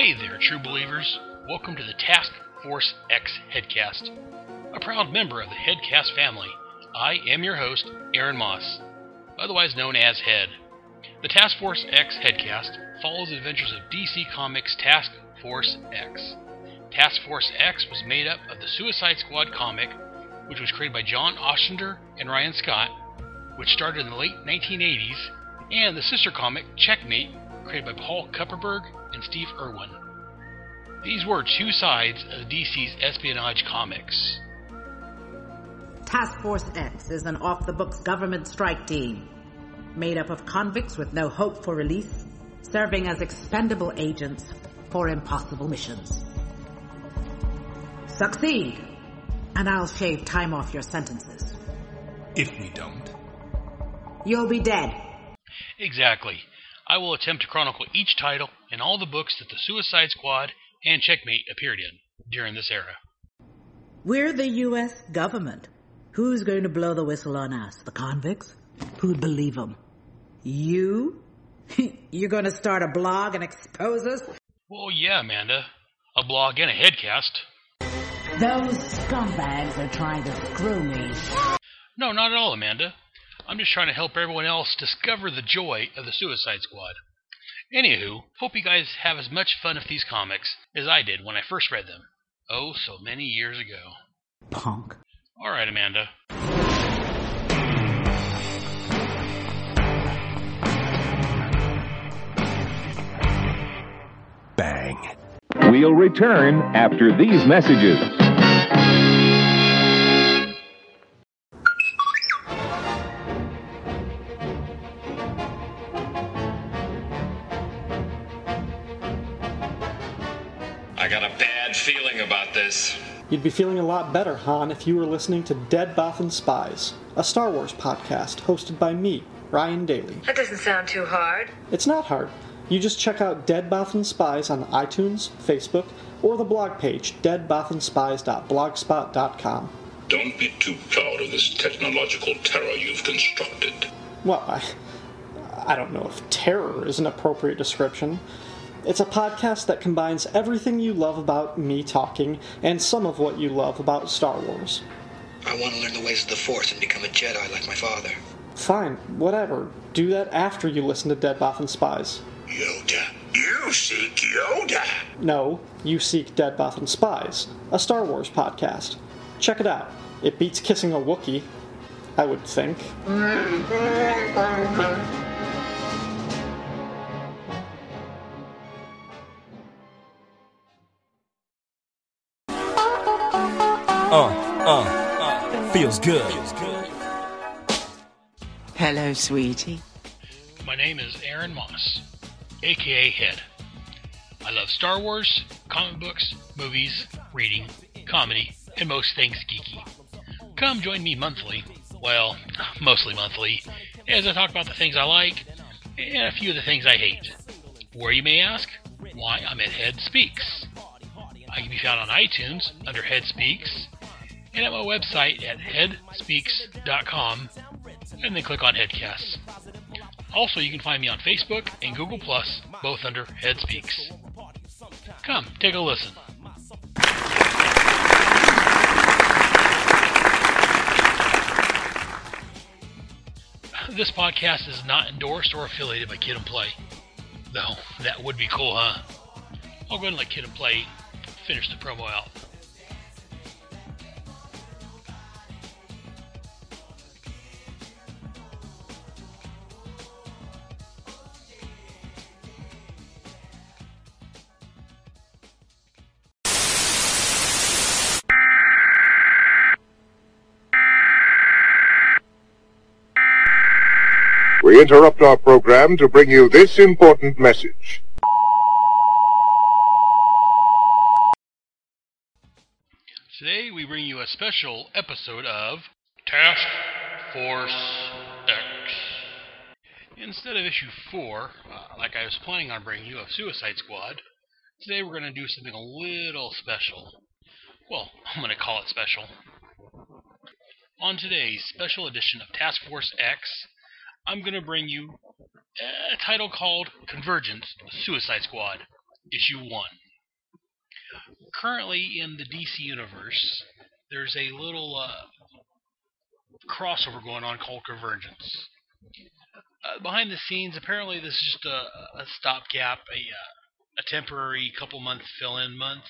Hey there, true believers. Welcome to the Task Force X Headcast. A proud member of the Headcast family, I am your host, Aaron Moss, otherwise known as Head. The Task Force X Headcast follows the adventures of DC Comics Task Force X. Task Force X was made up of the Suicide Squad comic, which was created by John Ostrander and Ryan Scott, which started in the late 1980s, and the sister comic Checkmate, created by Paul Kupperberg and Steve Erwin. These were two sides of DC's espionage comics. Task Force X is an off the books government strike team made up of convicts with no hope for release, serving as expendable agents for impossible missions. Succeed, and I'll shave time off your sentences. If we don't. You'll be dead. Exactly. I will attempt to chronicle each title and all the books that the Suicide Squad and Checkmate appeared in during this era. We're the U.S. government. Who's going to blow the whistle on us? The convicts? Who'd believe them? You? You're going to start a blog and expose us? Well, yeah, Amanda. A blog and a headcast. Those scumbags are trying to screw me. No, not at all, Amanda. I'm just trying to help everyone else discover the joy of the Suicide Squad. Anywho, hope you guys have as much fun with these comics as I did when I first read them. Oh, so many years ago. Punk. All right, Amanda. Bang. We'll return after these messages. You'd be feeling a lot better, Han, if you were listening to Dead Bothan Spies, a Star Wars podcast hosted by me, Ryan Daly. That doesn't sound too hard. It's not hard. You just check out Dead Bothan Spies on iTunes, Facebook, or the blog page deadbothanspies.blogspot.com. Don't be too proud of this technological terror you've constructed. Well, I, I don't know if terror is an appropriate description. It's a podcast that combines everything you love about me talking and some of what you love about Star Wars. I want to learn the ways of the Force and become a Jedi like my father. Fine, whatever. Do that after you listen to Dead Bothan Spies. Yoda. You seek Yoda. No, you seek Dead Bothan Spies, a Star Wars podcast. Check it out. It beats kissing a Wookiee, I would think. Feels good. Hello, sweetie. My name is Aaron Moss, aka Head. I love Star Wars, comic books, movies, reading, comedy, and most things geeky. Come join me monthly, well, mostly monthly, as I talk about the things I like and a few of the things I hate. Where you may ask? Why, I'm at Head Speaks. I can be found on iTunes under Head Speaks, and at my website at headspeaks.com, and then click on Headcasts. Also, you can find me on Facebook and Google Plus, both under Head Speaks. Come, take a listen. This podcast is not endorsed or affiliated by Kid and Play. Though, that would be cool, huh? I'll go ahead and let Kid and Play finish the promo out. We interrupt our program to bring you this important message. Today we bring you a special episode of Task Force X. Instead of issue 4, uh, like I was planning on bringing you, of Suicide Squad, today we're going to do something a little special. Well, I'm going to call it special. On today's special edition of Task Force X, I'm going to bring you a title called Convergence Suicide Squad. issue 1. Currently in the DC universe, there's a little uh, crossover going on called Convergence. Uh, behind the scenes, apparently this is just a, a stopgap, a, uh, a temporary couple month fill in month.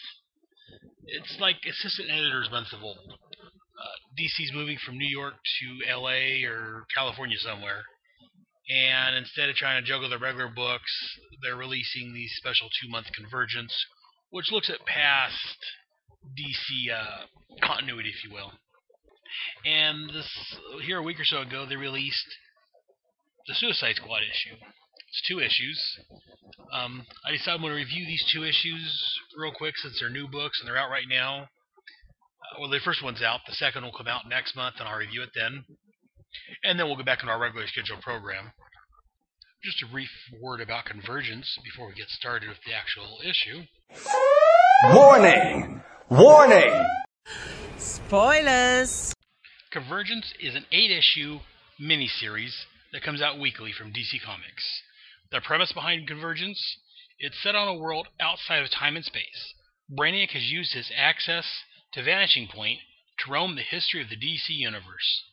It's like assistant editor's month of old. Uh, DC's moving from New York to LA or California somewhere. And instead of trying to juggle their regular books, they're releasing these special two month convergence, which looks at past DC uh, continuity, if you will. And this here a week or so ago, they released the Suicide Squad issue. It's two issues. Um, I decided I'm going to review these two issues real quick since they're new books and they're out right now. Uh, well, the first one's out. The second will come out next month, and I'll review it then. And then we'll go back into our regularly scheduled program. Just a brief word about Convergence before we get started with the actual issue. Warning! Warning! Spoilers! Convergence is an eight issue miniseries that comes out weekly from DC Comics. The premise behind Convergence it's set on a world outside of time and space. Brainiac has used his access to Vanishing Point to roam the history of the DC universe,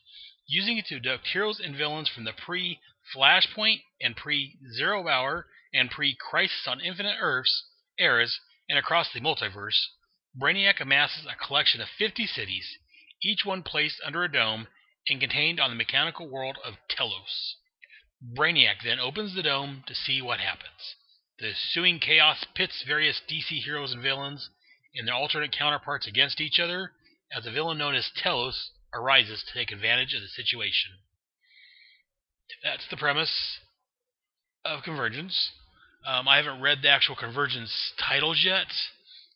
using it to abduct heroes and villains from the pre Flashpoint and pre Zero Hour and pre Crisis on Infinite Earths eras and across the multiverse. Brainiac amasses a collection of 50 cities, each one placed under a dome and contained on the mechanical world of Telos. Brainiac then opens the dome to see what happens. The ensuing chaos pits various DC heroes and villains and their alternate counterparts against each other as a villain known as Telos arises to take advantage of the situation. That's the premise of Convergence. Um, I haven't read the actual Convergence titles yet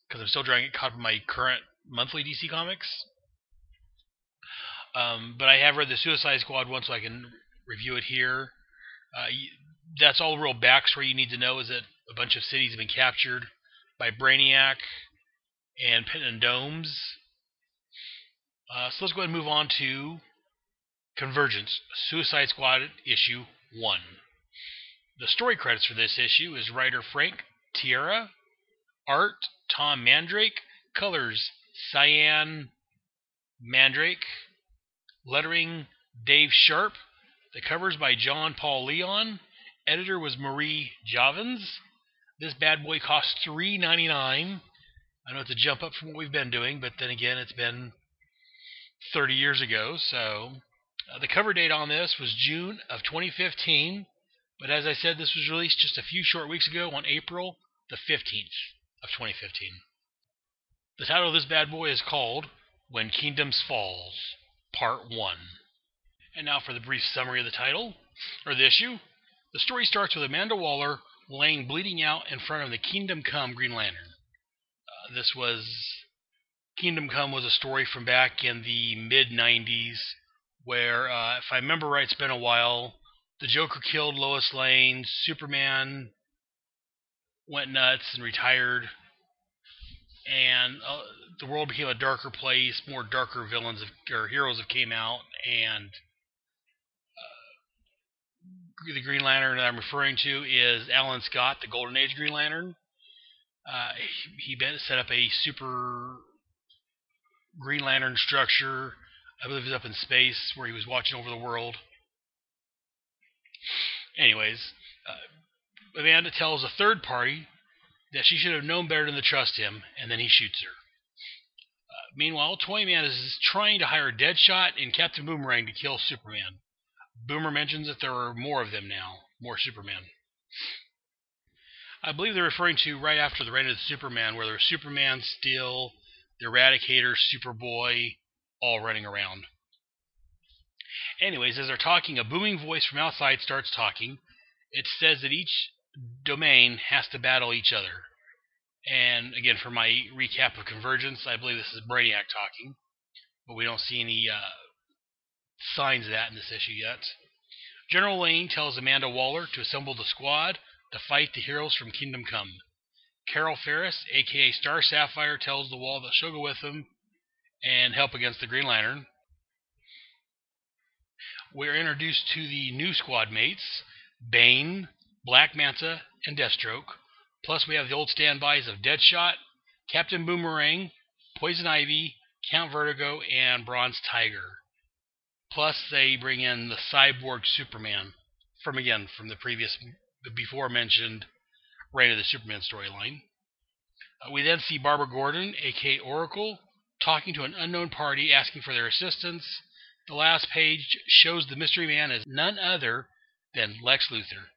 because I'm still trying to get caught up in my current monthly DC comics. Um, but I have read the Suicide Squad one, so I can review it here. Uh, that's all real backstory you need to know is that a bunch of cities have been captured by Brainiac and Pit Domes. Uh, so let's go ahead and move on to Convergence, Suicide Squad issue 1. The story credits for this issue is writer Frank Tieri, art Tom Mandrake, colors Cyan Mandrake, lettering Dave Sharpe, the covers by John Paul Leon, editor was Marie Javins. This bad boy cost three ninety nine. I know it's a jump up from what we've been doing, but then again, it's been 30 years ago. So uh, the cover date on this was June of 2015. But as I said, this was released just a few short weeks ago on April the 15th of 2015. The title of this bad boy is called When Kingdoms Falls, Part 1. And now for the brief summary of the title, or the issue. The story starts with Amanda Waller laying bleeding out in front of the Kingdom Come Green Lantern. Uh, this was Kingdom Come was a story from back in the mid 90s where, uh, if I remember right, it's been a while. The Joker killed Lois Lane. Superman went nuts and retired. And uh, the world became a darker place. More darker villains or heroes have came out, and uh, the Green Lantern that I'm referring to is Alan Scott, the Golden Age Green Lantern. Uh, he, he set up a super Green Lantern structure. I believe was up in space where he was watching over the world. Anyways, uh, Amanda tells a third party that she should have known better than to trust him, and then he shoots her. Uh, meanwhile, Toyman is trying to hire Deadshot and Captain Boomerang to kill Superman. Boomer mentions that there are more of them now, more Superman. I believe they're referring to right after the reign of the Superman, where there's Superman, Steel, the Eradicator, Superboy, all running around. Anyways, as they're talking, a booming voice from outside starts talking. It says that each domain has to battle each other. And again, for my recap of Convergence, I believe this is Brainiac talking, but we don't see any uh, signs of that in this issue yet. General Lane tells Amanda Waller to assemble the squad to fight the heroes from Kingdom Come. Carol Ferris, aka Star Sapphire, tells the wall that she'll go with them and help against the Green Lantern. We're introduced to the new squad mates Bane, Black Manta, and Deathstroke, Plus, we have the old standbys of Deadshot, Captain Boomerang, Poison Ivy, Count Vertigo, and Bronze Tiger. Plus, they bring in the Cyborg Superman from again from the previous, before mentioned Reign of the Superman storyline. Uh, we then see Barbara Gordon, aka Oracle, talking to an unknown party asking for their assistance. The last page shows the mystery man as none other than Lex Luthor.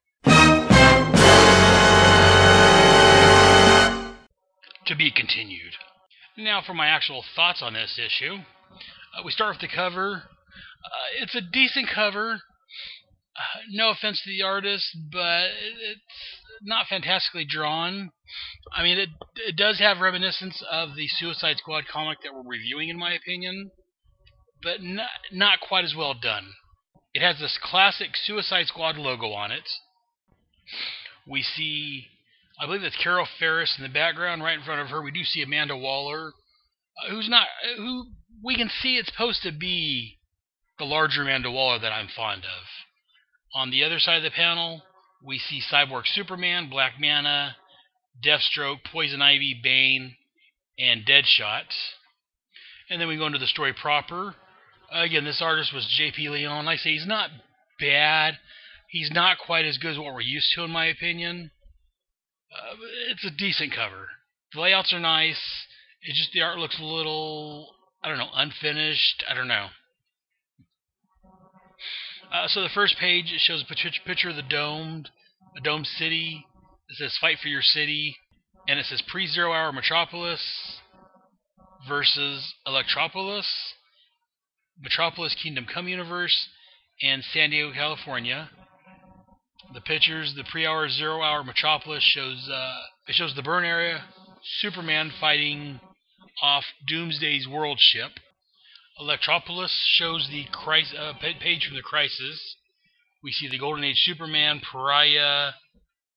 To be continued. Now for my actual thoughts on this issue. Uh, we start with the cover. Uh, it's a decent cover. No offense to the artist, but it's not fantastically drawn. I mean, it it does have reminiscence of the Suicide Squad comic that we're reviewing, in my opinion, but not not quite as well done. It has this classic Suicide Squad logo on it. We see, I believe it's Carol Ferris in the background. Right in front of her, we do see Amanda Waller, uh, who's not who we can see it's supposed to be the larger Amanda Waller that I'm fond of. On the other side of the panel, we see Cyborg Superman, Black Manta, Deathstroke, Poison Ivy, Bane, and Deadshot. And then we go into the story proper. Again, this artist was J.P. Leon. I say, he's not bad. He's not quite as good as what we're used to, in my opinion. Uh, it's a decent cover. The layouts are nice. It's just the art looks a little, I don't know, unfinished. I don't know. Uh, so the first page it shows a picture of the domed, a domed city. It says "Fight for your city," and it says "Pre-Zero Hour Metropolis versus Electropolis, Metropolis Kingdom Come Universe, and San Diego, California." The pictures, the pre-hour zero hour Metropolis shows uh, it shows the burn area, Superman fighting off Doomsday's world ship. Electropolis shows the crisis, uh, page from the Crisis. We see the Golden Age Superman, Pariah.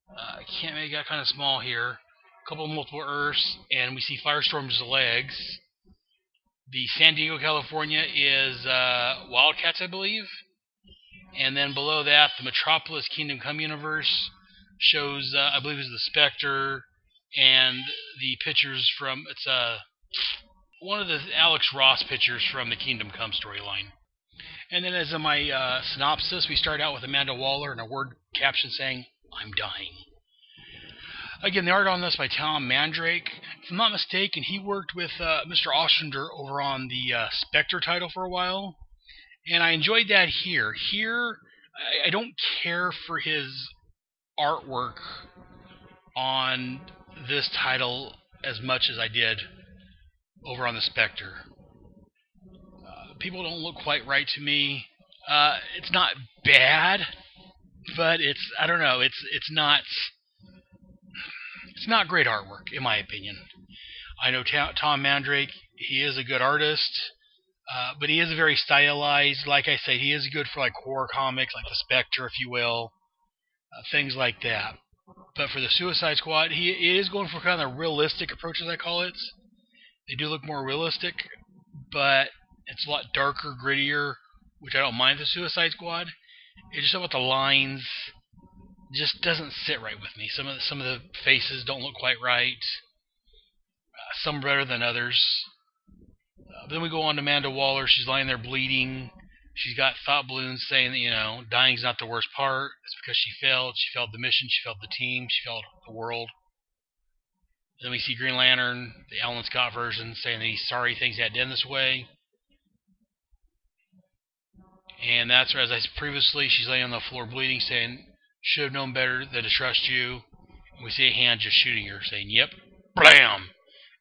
Uh, I can't make that kind of small here. A couple of multiple Earths, and we see Firestorm's legs. The San Diego, California is uh, Wildcats, I believe. And then below that, the Metropolis Kingdom Come universe shows, uh, I believe, is the Spectre and the pictures from it's a uh, one of the Alex Ross pictures from the Kingdom Come storyline. And then, as in my uh, synopsis, we start out with Amanda Waller and a word caption saying, I'm dying. Again, the art on this by Tom Mandrake. If I'm not mistaken, he worked with uh, Mr. Ostrander over on the uh, Spectre title for a while. And I enjoyed that here. Here, I, I don't care for his artwork on this title as much as I did over on the Spectre. Uh, people don't look quite right to me. Uh, it's not bad, but it's I don't know. It's it's not it's not great artwork in my opinion. I know Tom Mandrake. He is a good artist, uh, but he is very stylized. Like I say, he is good for like horror comics, like the Spectre, if you will, uh, things like that. But for the Suicide Squad, he, he is going for kind of realistic approach, as I call it. They do look more realistic, but it's a lot darker, grittier, which I don't mind the Suicide Squad. It's just about the lines just doesn't sit right with me. Some of the, some of the faces don't look quite right. Uh, some better than others. Uh, then we go on to Amanda Waller. She's lying there bleeding. She's got thought balloons saying that you know dying's not the worst part. It's because she failed. She failed the mission. She failed the team. She failed the world. Then we see Green Lantern, the Alan Scott version, saying that he's sorry things had end this way. And that's where, as I said previously, she's laying on the floor bleeding, saying, should have known better than to trust you. And we see a hand just shooting her, saying, yep, blam,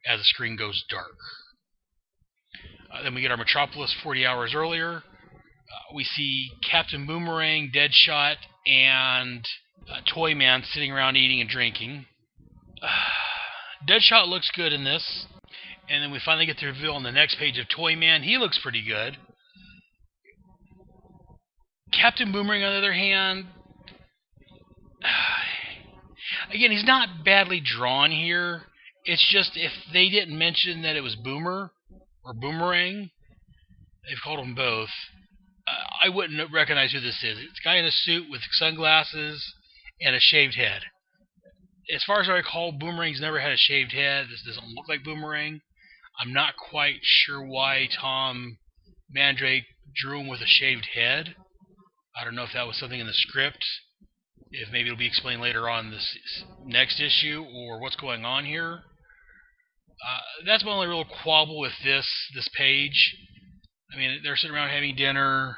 as the screen goes dark. Uh, then we get our Metropolis 40 hours earlier. Uh, we see Captain Boomerang, Deadshot, and uh, Toyman sitting around eating and drinking. Deadshot looks good in this. And then we finally get the reveal on the next page of Toyman. He looks pretty good. Captain Boomerang, on the other hand, again, he's not badly drawn here. It's just if they didn't mention that it was Boomer or Boomerang, they've called them both. Uh, I wouldn't recognize who this is. It's a guy in a suit with sunglasses and a shaved head. As far as I recall, Boomerang's never had a shaved head. This doesn't look like Boomerang. I'm not quite sure why Tom Mandrake drew him with a shaved head. I don't know if that was something in the script, if maybe it'll be explained later on this next issue, or what's going on here. Uh, that's my only real quabble with this this page. I mean, they're sitting around having dinner,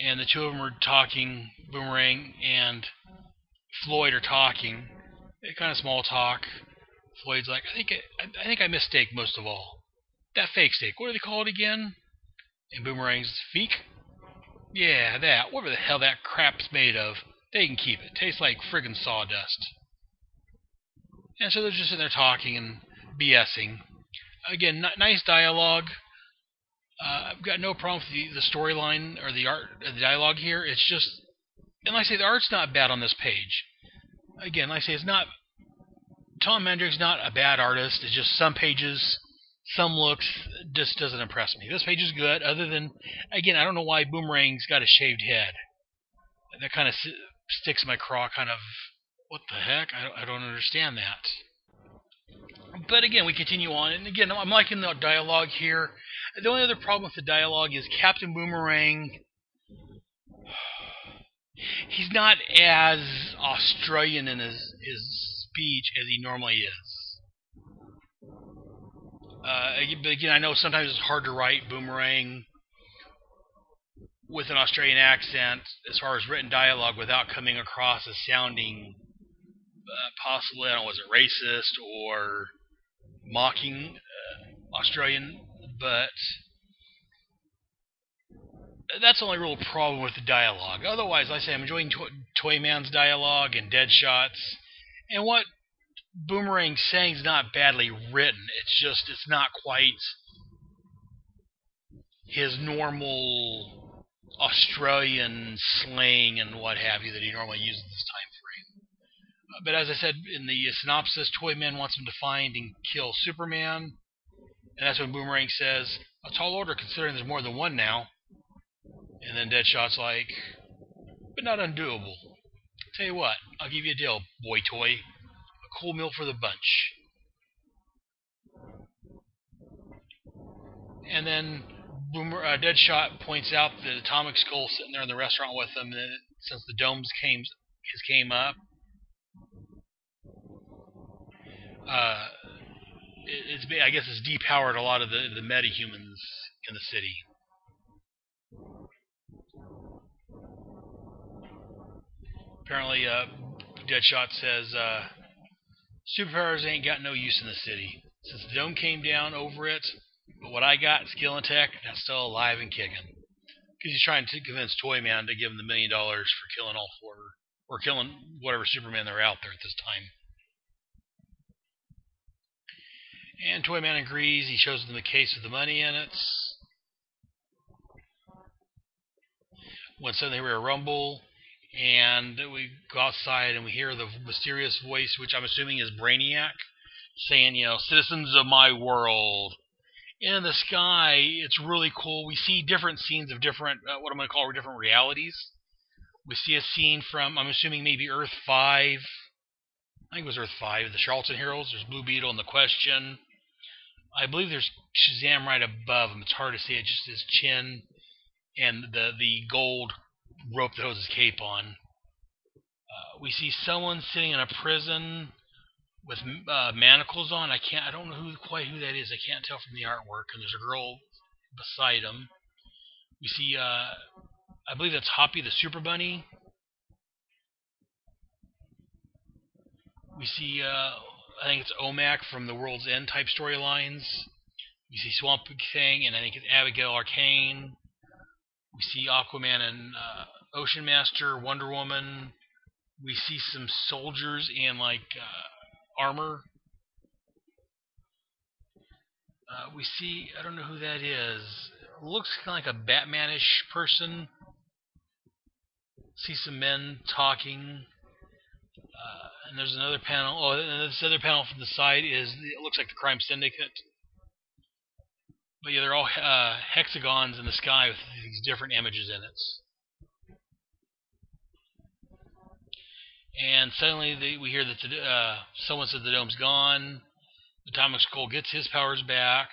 and the two of them are talking. Boomerang and Floyd are talking. Kind of small talk. Floyd's like, I think I, I think I mistake most of all. That fake steak. What do they call it again? And Boomerang's feek. Yeah, that. Whatever the hell that crap's made of. They can keep it. Tastes like friggin' sawdust. And so they're just sitting there talking and BSing. Again, n- nice dialogue. Uh, I've got no problem with the, the storyline or the art, the dialogue here. It's just, and like I say, the art's not bad on this page. Again, like I say, it's not. Tom Mandrake's not a bad artist. It's just some pages, some looks just doesn't impress me. This page is good, other than, again, I don't know why Boomerang's got a shaved head. That kind of sticks my craw. Kind of, what the heck? I, I don't understand that but again, we continue on, and again, I'm liking the dialogue here. The only other problem with the dialogue is Captain Boomerang. He's not as Australian in his his speech as he normally is. Uh, but again, I know sometimes it's hard to write Boomerang with an Australian accent as far as written dialogue without coming across as sounding uh, possibly, I don't know, was it racist or mocking uh, Australian, but that's the only real problem with the dialogue. Otherwise, I say I'm enjoying to- Toyman's dialogue and Deadshots, and what Boomerang's saying is not badly written. It's just it's not quite his normal Australian slang and what have you that he normally uses this time frame. Uh, but as I said in the synopsis, Toyman wants him to find and kill Superman, and that's when Boomerang says, "A tall order, considering there's more than one now." And then Deadshot's like, "But not undoable." Tell you what, I'll give you a deal, boy toy. A cool meal for the bunch. And then Boomer, uh, Deadshot points out the atomic skull sitting there in the restaurant with them. Since the domes came has came up, uh, it, it's I guess it's depowered a lot of the the metahumans in the city. Apparently, uh, Deadshot says uh, superpowers ain't got no use in the city. Since the dome came down over it, but what I got, skill and tech, that's still alive and kicking. Because he's trying to convince Toyman to give him the million dollars for killing all four, or killing whatever Superman there are out there at this time. And Toyman agrees. He shows them the case with the money in it. When suddenly we hear a rumble, and we go outside and we hear the mysterious voice, which I'm assuming is Brainiac, saying, you know, citizens of my world. In the sky, it's really cool. We see different scenes of different, uh, what I'm going to call different realities. We see a scene from, I'm assuming maybe Earth 5. I think it was Earth 5, the Charlton Heroes. There's Blue Beetle and the Question. I believe there's Shazam right above him. It's hard to see. It's just his chin and the the gold rope that holds his cape on. Uh, we see someone sitting in a prison with uh, manacles on. I can't. I don't know who quite who that is. I can't tell from the artwork. And there's a girl beside him. We see. Uh, I believe that's Hoppy the Super Bunny. We see. Uh, I think it's OMAC from the World's End type storylines. We see Swamp Thing, and I think it's Abigail Arcane. We see Aquaman and uh, Ocean Master, Wonder Woman. We see some soldiers in like uh, armor. Uh, we see I don't know who that is. Looks kind of like a Batmanish person. See some men talking. Uh, and there's another panel. Oh, and this other panel from the side is it looks like the Crime Syndicate. But yeah, they're all uh, hexagons in the sky with these different images in it. And suddenly they, we hear that the, uh, someone said the dome's gone. Atomic Skull gets his powers back.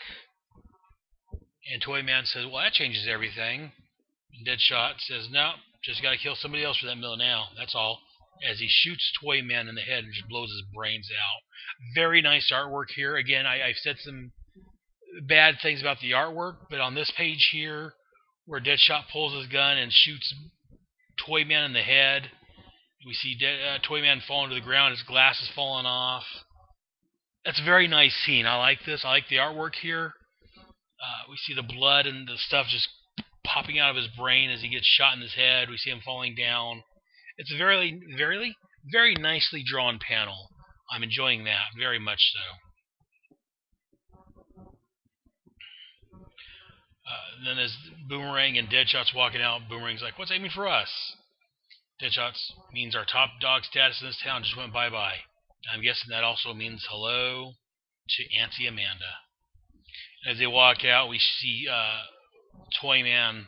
And Toyman says, well, that changes everything. And Deadshot says, no, just got to kill somebody else for that mill now. That's all. As he shoots Toyman in the head and just blows his brains out. Very nice artwork here. Again, I, I've said some bad things about the artwork, but on this page here, where Deadshot pulls his gun and shoots Toyman in the head, we see De- uh, Toyman falling to the ground. His glass is falling off. That's a very nice scene. I like this. I like the artwork here. Uh, we see the blood and the stuff just popping out of his brain as he gets shot in his head. We see him falling down. It's a very, very, very nicely drawn panel. I'm enjoying that very much so. Uh, then as Boomerang and Deadshot's walking out, Boomerang's like, "What's aiming for us?" Deadshot's means our top dog status in this town just went bye bye. I'm guessing that also means hello to Auntie Amanda. As they walk out, we see uh, Toyman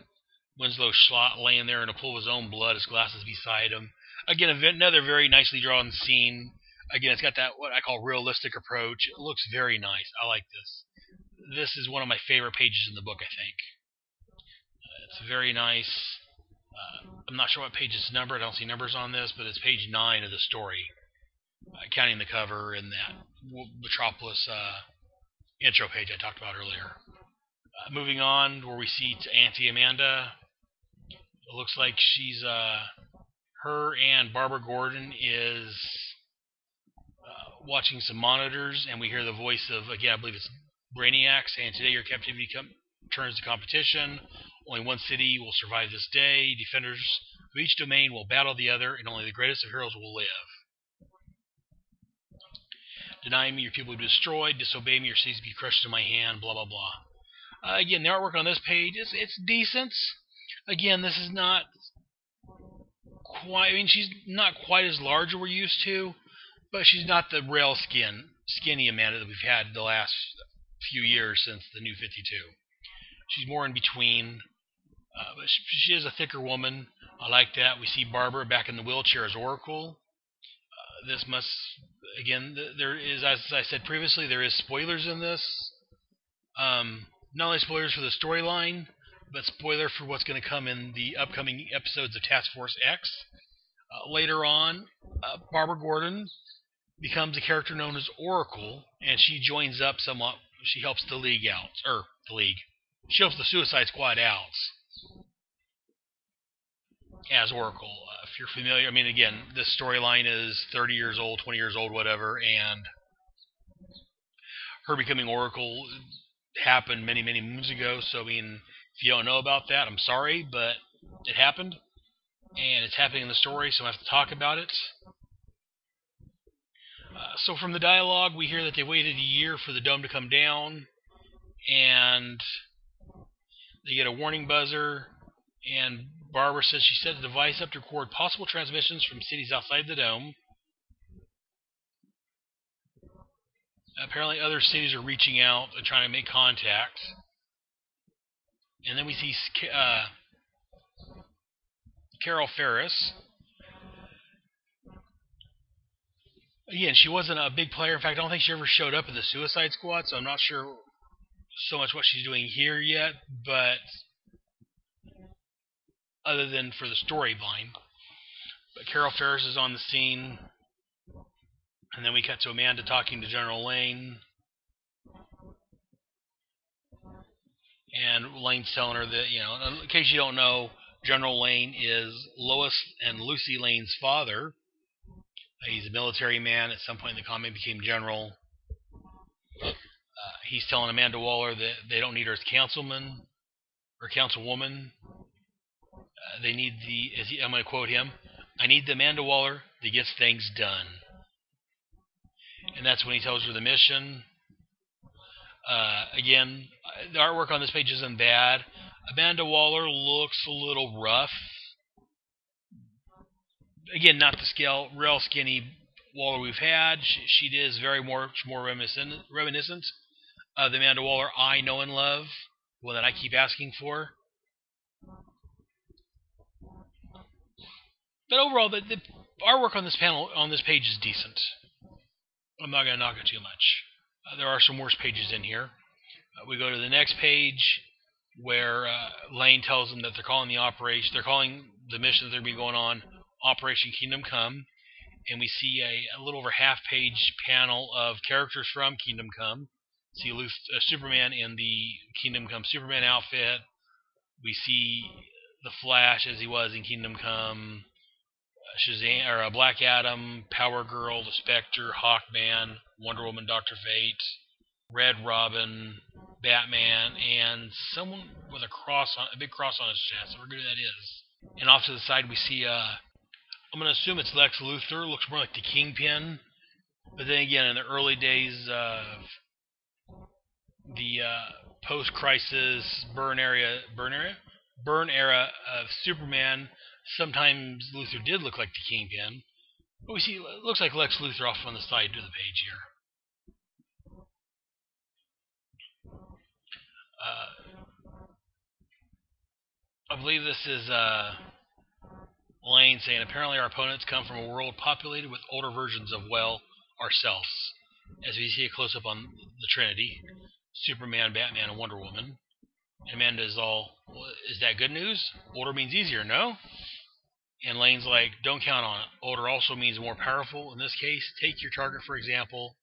Winslow Schlott laying there in a pool of his own blood, his glasses beside him. Again, another very nicely drawn scene. Again, it's got that what I call realistic approach. It looks very nice. I like this. This is one of my favorite pages in the book, I think. It's very nice. Uh, I'm not sure what page it's numbered. I don't see numbers on this, but it's page nine of the story, uh, counting the cover and that Metropolis uh, intro page I talked about earlier. Uh, moving on, where we see Auntie Amanda. It looks like she's uh, her and Barbara Gordon is uh, watching some monitors, and we hear the voice of again, I believe it's Brainiac saying, "Today your captivity com- turns to competition. Only one city will survive this day. Defenders of each domain will battle the other, and only the greatest of heroes will live." Deny me, your people will be destroyed. Disobey me, your cities will be crushed in my hand. Blah blah blah. Uh, again, the artwork on this page is it's decent. Again, this is not quite. I mean, she's not quite as large as we're used to, but she's not the rail skin, skinny Amanda that we've had the last few years since the New 52. She's more in between, uh, but she, she, is a thicker woman. I like that. We see Barbara back in the wheelchair as Oracle. Uh, this must again. There is, as I said previously, there is spoilers in this. Um, not only spoilers for the storyline, but spoiler for what's going to come in the upcoming episodes of Task Force X. Uh, later on, uh, Barbara Gordon becomes a character known as Oracle, and she joins up somewhat. She helps the League out, or the League. She helps the Suicide Squad out as Oracle. Uh, if you're familiar, I mean, again, this storyline is 30 years old, 20 years old, whatever, and her becoming Oracle happened many, many moons ago. So, I mean, if you don't know about that, I'm sorry, but it happened, and it's happening in the story, so I have to talk about it. Uh, so, from the dialogue, we hear that they waited a year for the dome to come down, and they get a warning buzzer, and Barbara says she set the device up to record possible transmissions from cities outside the dome. Apparently, other cities are reaching out and trying to make contact. And then we see uh, Carol Ferris. Again, she wasn't a big player. In fact, I don't think she ever showed up in the Suicide Squad, so I'm not sure so much what she's doing here yet. But other than for the storyline, but Carol Ferris is on the scene. And then we cut to Amanda talking to General Lane. And Lane's telling her that, you know, in case you don't know, General Lane is Lois and Lucy Lane's father. He's a military man. At some point in the comic, became general. Uh, he's telling Amanda Waller that they don't need her as councilman or councilwoman. Uh, they need the. as He, I'm going to quote him. I need the Amanda Waller that gets things done and that's when he tells her the mission. Uh, again, the artwork on this page isn't bad. Amanda Waller looks a little rough. Again, not the scale, real skinny Waller we've had. She, she is very much more reminiscent, reminiscent of the Amanda Waller I know and love, one that I keep asking for. But overall, the, the artwork on this panel on this page is decent. I'm not going to knock it too much. Uh, there are some worse pages in here. Uh, we go to the next page where uh, Lane tells them that they're calling the operation, they're calling the mission that they're be going on Operation Kingdom Come, and we see a, a little over half page panel of characters from Kingdom Come. See Luth, uh, Superman in the Kingdom Come Superman outfit. We see the Flash as he was in Kingdom Come. Shazam or uh, Black Adam, Power Girl, the Spectre, Hawkman, Wonder Woman, Doctor Fate, Red Robin, Batman, and someone with a cross on a big cross on his chest. I forget who that is. And off to the side we see uh I'm gonna assume it's Lex Luthor, looks more like the Kingpin. But then again in the early days of the uh, post crisis burn area burn area? Burn era of Superman Sometimes Luthor did look like the Kingpin. But we see it looks like Lex Luthor off on the side of the page here. Uh, I believe this is uh, Lane saying apparently our opponents come from a world populated with older versions of, well, ourselves. As we see a close up on the Trinity Superman, Batman, and Wonder Woman. And Amanda is all, well, is that good news? Older means easier, no? And Lane's like, don't count on it. Older also means more powerful. In this case, take your target, for example,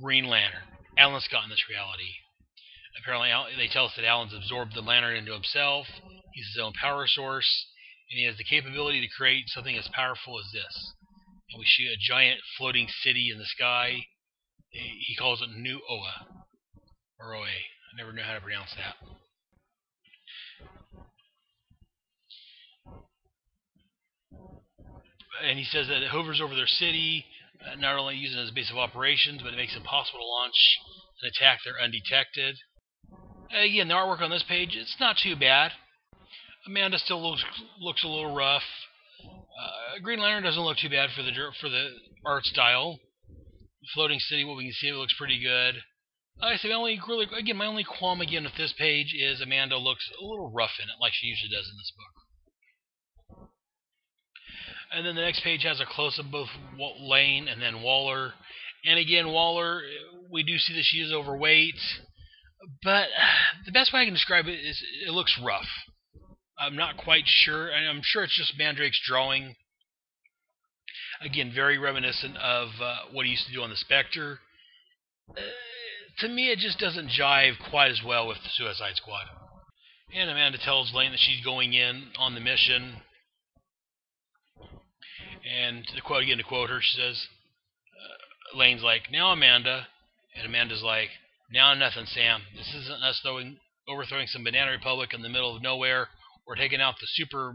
Green Lantern. Alan Scott in this reality. Apparently, they tell us that Alan's absorbed the lantern into himself. He's his own power source, and he has the capability to create something as powerful as this. And we see a giant floating city in the sky. He calls it New Oa, or Oa. I never knew how to pronounce that. And he says that it hovers over their city, uh, not only using it as a base of operations, but it makes it impossible to launch an attack there undetected. Again, the artwork on this page, it's not too bad. Amanda still looks looks a little rough. Uh, Green Lantern doesn't look too bad for the for the art style. Floating City, what we can see, it looks pretty good. I say, my only really again, my only qualm again with this page is Amanda looks a little rough in it, like she usually does in this book. And then the next page has a close up of Lane and then Waller. And again, Waller, we do see that she is overweight, but the best way I can describe it is it looks rough. I'm not quite sure. I'm sure it's just Mandrake's drawing. Again, very reminiscent of uh, what he used to do on the Spectre. Uh, to me, it just doesn't jive quite as well with the Suicide Squad. And Amanda tells Lane that she's going in on the mission and to quote again to quote her, she says, uh, Lane's like, now Amanda, and Amanda's like, now nothing, Sam. This isn't us throwing, overthrowing some banana republic in the middle of nowhere or taking out the super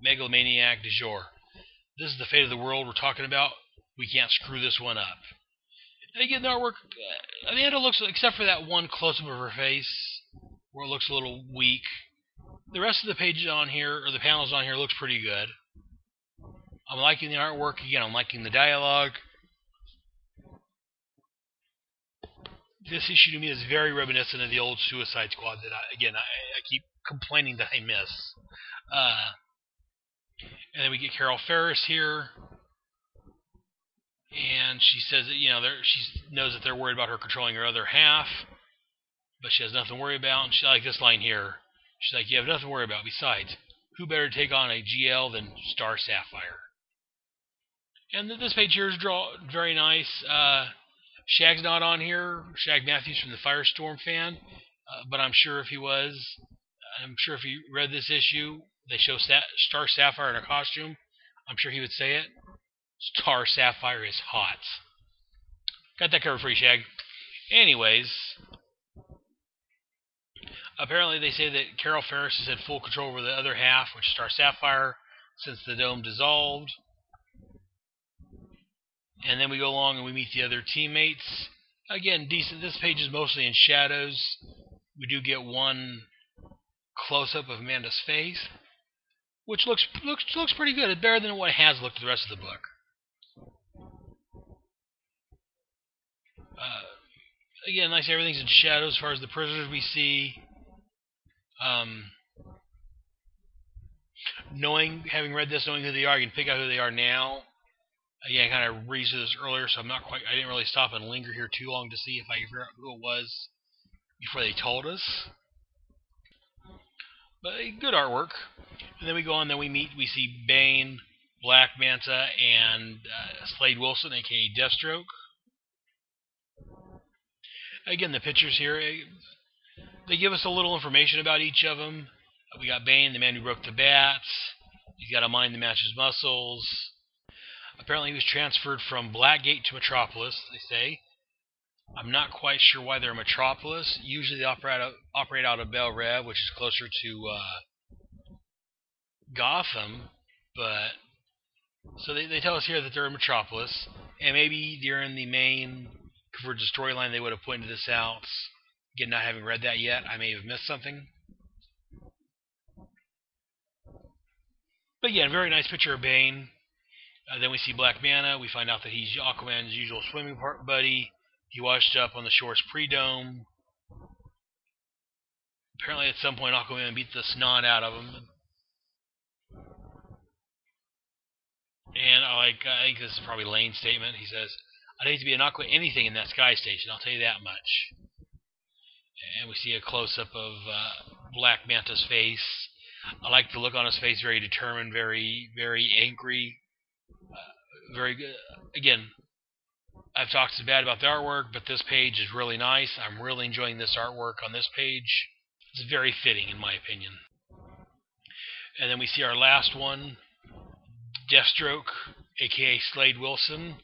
megalomaniac du jour. This is the fate of the world we're talking about. We can't screw this one up. And again, the artwork, uh, Amanda looks, except for that one close up of her face, where it looks a little weak. The rest of the pages on here, or the panels on here, looks pretty good. I'm liking the artwork again. I'm liking the dialogue. This issue to me is very reminiscent of the old Suicide Squad that I, again I, I keep complaining that I miss. Uh, and then we get Carol Ferris here, and she says that you know she knows that they're worried about her controlling her other half, but she has nothing to worry about. And she like this line here. She's like, "You have nothing to worry about. Besides, who better to take on a GL than Star Sapphire?" And this page here is draw very nice. Uh, Shag's not on here. Shag Matthews from the Firestorm fan, uh, but I'm sure if he was, I'm sure if he read this issue, they show Sa- Star Sapphire in a costume. I'm sure he would say it. Star Sapphire is hot. Got that covered for you, Shag. Anyways, apparently they say that Carol Ferris has had full control over the other half, which is Star Sapphire, since the dome dissolved. And then we go along and we meet the other teammates. Again, decent. This page is mostly in shadows. We do get one close up of Amanda's face, which looks looks looks pretty good. It's better than what it has looked the rest of the book. Uh, again, like I say, everything's in shadows as far as the prisoners we see. Um, knowing, having read this, knowing who they are, you can pick out who they are now Again, I kind of read through this earlier, so I'm not quite. I didn't really stop and linger here too long to see if I could figure out who it was before they told us. But good artwork. And then we go on. Then we meet. We see Bane, Black Manta, and uh, Slade Wilson, aka Deathstroke. Again, the pictures here. eh, They give us a little information about each of them. We got Bane, the man who broke the bats. He's got a mind that matches muscles. Apparently, he was transferred from Blackgate to Metropolis, they say. I'm not quite sure why they're Metropolis. Usually, they operate out, operate out of Belle Reve, which is closer to uh, Gotham. But so they, they tell us here that they're in Metropolis, and maybe during the main Convergence storyline, they would have pointed this out. Again, not having read that yet, I may have missed something. But again, very nice picture of Bane. Uh, then we see Black Manta. We find out that he's Aquaman's usual swimming part buddy. He washed up on the shores pre-dome. Apparently, at some point, Aquaman beat the snot out of him. And I like, I think this is probably Lane's statement. He says, "I'd hate to be an Aqua anything in that sky station. I'll tell you that much." And we see a close-up of uh, Black Manta's face. I like the look on his face, very determined, very, very angry, very good. Again, I've talked so bad about the artwork, but this page is really nice. I'm really enjoying this artwork on this page. It's very fitting, in my opinion. And then we see our last one, Deathstroke, aka Slade Wilson.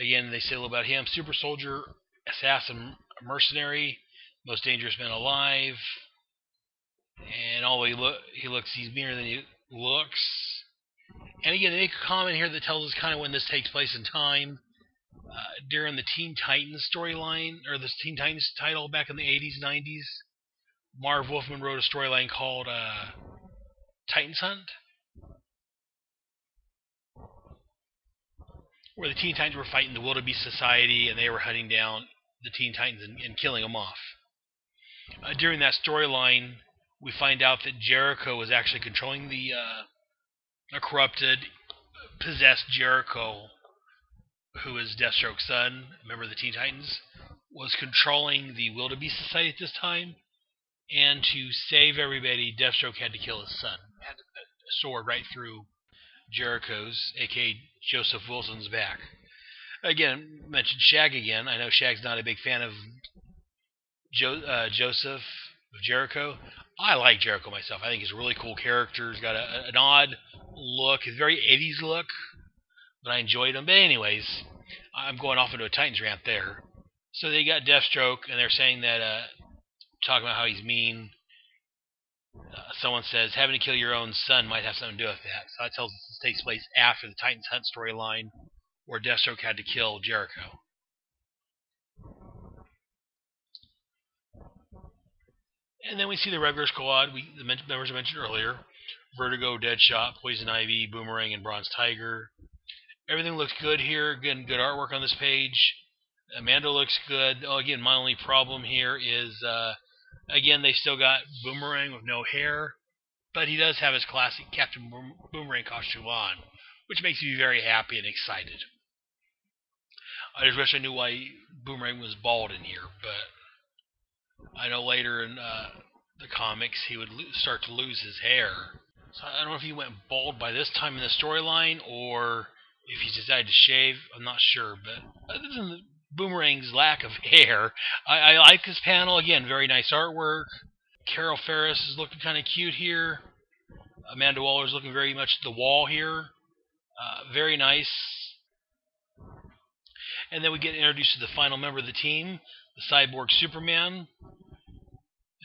Again, they say a little about him: super soldier, assassin, mercenary, most dangerous man alive. And all he look, he looks, he's meaner than he looks. And again, they make a comment here that tells us kind of when this takes place in time. Uh, during the Teen Titans storyline, or the Teen Titans title back in the 80s, 90s, Marv Wolfman wrote a storyline called uh, Titans Hunt, where the Teen Titans were fighting the Wildebeest Society and they were hunting down the Teen Titans and, and killing them off. Uh, during that storyline, we find out that Jericho was actually controlling the uh, a corrupted, possessed Jericho, who is Deathstroke's son, member of the Teen Titans, was controlling the Wildebeest Society at this time. And to save everybody, Deathstroke had to kill his son. Had a sword right through Jericho's, aka Joseph Wilson's back. Again, mentioned Shag again. I know Shag's not a big fan of jo- uh, Joseph of Jericho. I like Jericho myself. I think he's a really cool character. He's got a, an odd look. He's very 80s look, but I enjoyed him. But anyways, I'm going off into a Titans rant there. So they got Deathstroke, and they're saying that, uh, talking about how he's mean. Uh, someone says having to kill your own son might have something to do with that. So that tells us this takes place after the Titans Hunt storyline, where Deathstroke had to kill Jericho. And then we see the regular squad. We the members I mentioned earlier: Vertigo, Deadshot, Poison Ivy, Boomerang, and Bronze Tiger. Everything looks good here. Again, good artwork on this page. Amanda looks good. Oh, again, my only problem here is, uh, again, they still got Boomerang with no hair, but he does have his classic Captain Boom- Boomerang costume on, which makes me very happy and excited. I just wish I knew why Boomerang was bald in here, but I know later in uh, the comics he would lo- start to lose his hair. So I don't know if he went bald by this time in the storyline or if he decided to shave. I'm not sure, but other than the Boomerang's lack of hair, I, I like this panel. Again, very nice artwork. Carol Ferris is looking kind of cute here. Amanda Waller is looking very much the wall here. Uh, very nice. And then we get introduced to the final member of the team, the Cyborg Superman.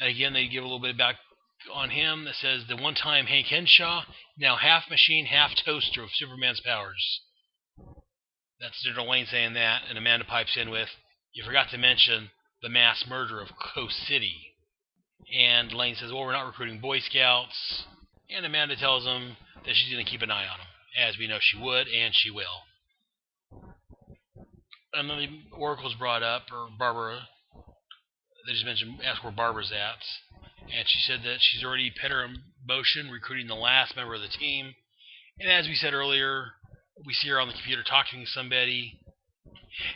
Again, they give a little bit back on him that says the one time Hank Henshaw, now half machine, half toaster of Superman's powers. That's Daryl Wayne saying that, and Amanda pipes in with, You forgot to mention the mass murder of Coast City. And Lane says, Well, we're not recruiting Boy Scouts. And Amanda tells him that she's going to keep an eye on him, as we know she would, and she will. And then the Oracle's brought up, or Barbara. They just mentioned, ask where Barbara's at. And she said that she's already put her in motion, recruiting the last member of the team. And as we said earlier, we see her on the computer talking to somebody,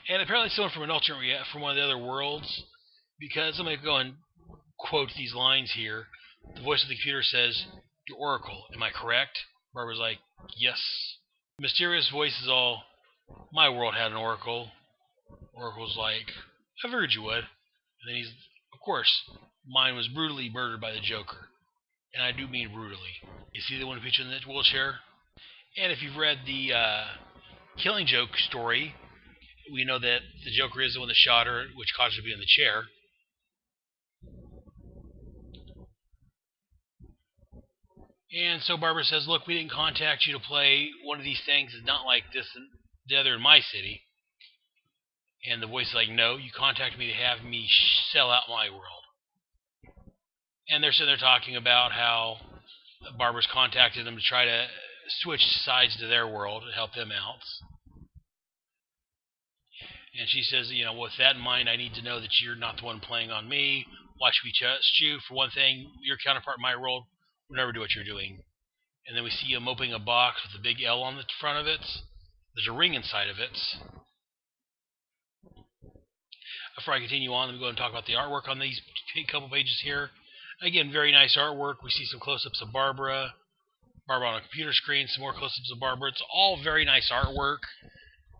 and apparently someone from an alternate from one of the other worlds. Because I'm gonna go and quote these lines here. The voice of the computer says, "Your Oracle, am I correct?" Barbara's like, "Yes." The mysterious voice is all, "My world had an Oracle." Oracle's like, "I figured you would." Then he's, "Of course, mine was brutally murdered by the Joker." And I do mean brutally. You see the one featured in the wheelchair? And if you've read the uh, Killing Joke story, we know that the Joker is the one that shot her, which caused her to be in the chair. And so Barbara says, Look, we didn't contact you to play one of these things. It's not like this and the other in my city. And the voice is like, No, you contacted me to have me sell out my world. And they're sitting there talking about how Barbara's contacted them to try to switch sides to their world and help them out. And she says, you know, with that in mind, I need to know that you're not the one playing on me. Why should we trust you? For one thing, your counterpart in my world will never do what you're doing. And then we see him opening a box with a big L on the front of it. There's a ring inside of it. Before I continue on, let me go and talk about the artwork on these couple pages here. Again, very nice artwork. We see some close-ups of Barbara, Barbara on a computer screen, some more close-ups of Barbara. It's all very nice artwork.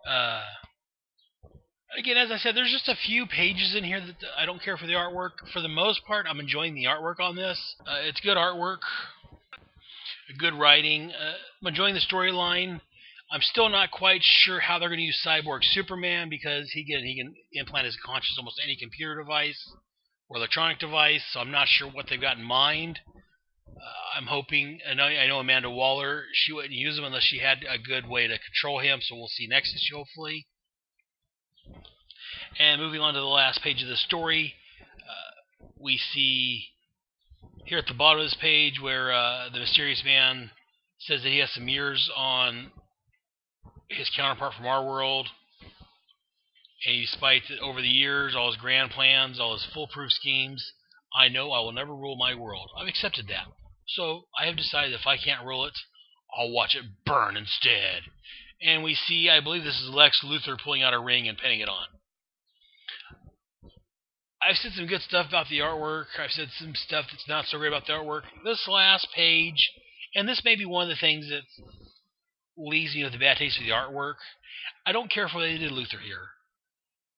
Uh, again, as I said, there's just a few pages in here that I don't care for the artwork. For the most part, I'm enjoying the artwork on this. Uh, it's good artwork, good writing. Uh, I'm enjoying the storyline. I'm still not quite sure how they're going to use Cyborg Superman because he can he can implant his conscious almost any computer device or electronic device. So I'm not sure what they've got in mind. Uh, I'm hoping. I know, I know Amanda Waller. She wouldn't use him unless she had a good way to control him. So we'll see next issue, hopefully. And moving on to the last page of the story, uh, we see here at the bottom of this page where uh, the mysterious man says that he has some years on his counterpart from our world. And despite over the years, all his grand plans, all his foolproof schemes, I know I will never rule my world. I've accepted that. So I have decided if I can't rule it, I'll watch it burn instead. And we see, I believe this is Lex Luthor pulling out a ring and pinning it on. I've said some good stuff about the artwork. I've said some stuff that's not so great about the artwork. This last page, and this may be one of the things that leaves me with a bad taste of the artwork. I don't care for what they did Luthor here.